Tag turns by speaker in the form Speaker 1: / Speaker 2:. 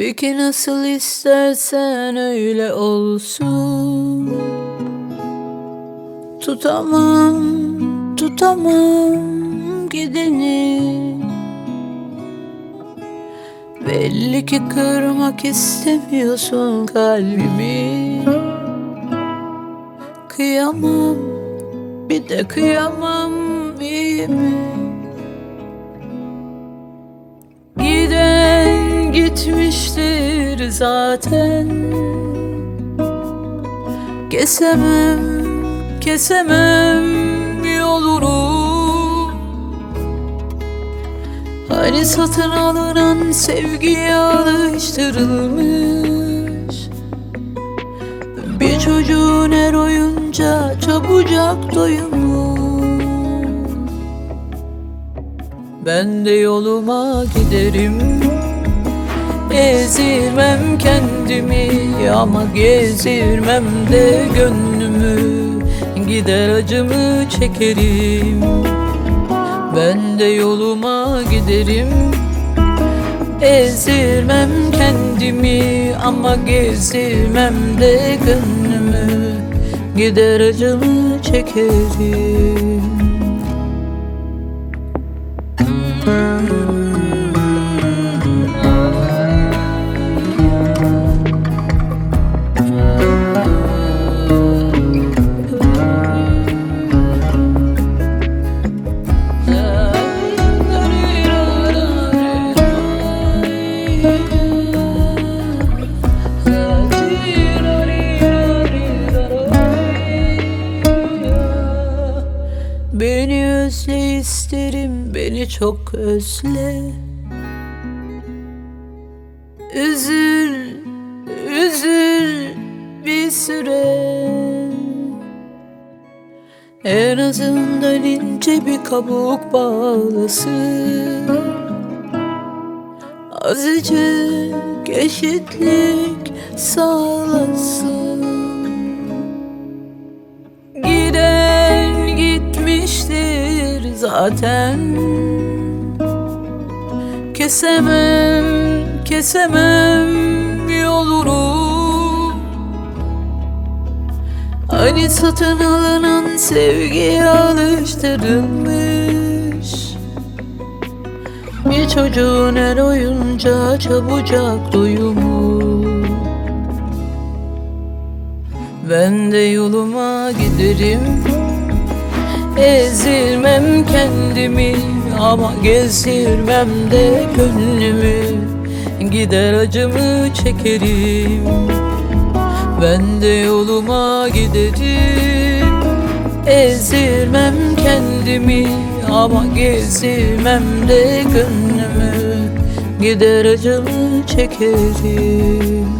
Speaker 1: Peki nasıl istersen öyle olsun. Tutamam, tutamam gideni. Belli ki kırmak istemiyorsun kalbimi. Kıyamam, bir de kıyamam iyi mi? Gitmiştir zaten. Kesemem, kesemem yolunu. Hani satın alınan sevgiye alıştırılmış. Bir çocuğun her oyunca çabucak doyumu Ben de yoluma giderim Ezirmem kendimi ama gezirmem de gönlümü. Gider acımı çekerim. Ben de yoluma giderim. Ezirmem kendimi ama gezirmem de gönlümü. Gider acımı çekerim Beni özle isterim, beni çok özle. Üzül, üzül bir süre. En azından ince bir kabuk bağlasın. Azıcık eşitlik sağlasın zaten. Kesemem, kesemem yolunu. Hani satın alınan sevgiye alıştırılmış. Bir çocuğun her oyunca çabucak doyumu Ben de yoluma giderim Ezirmem kendimi ama gezdirmem de gönlümü. Gider acımı çekerim. Ben de yoluma giderim. Ezirmem kendimi ama gezdirmem de gönlümü. Gider acımı çekerim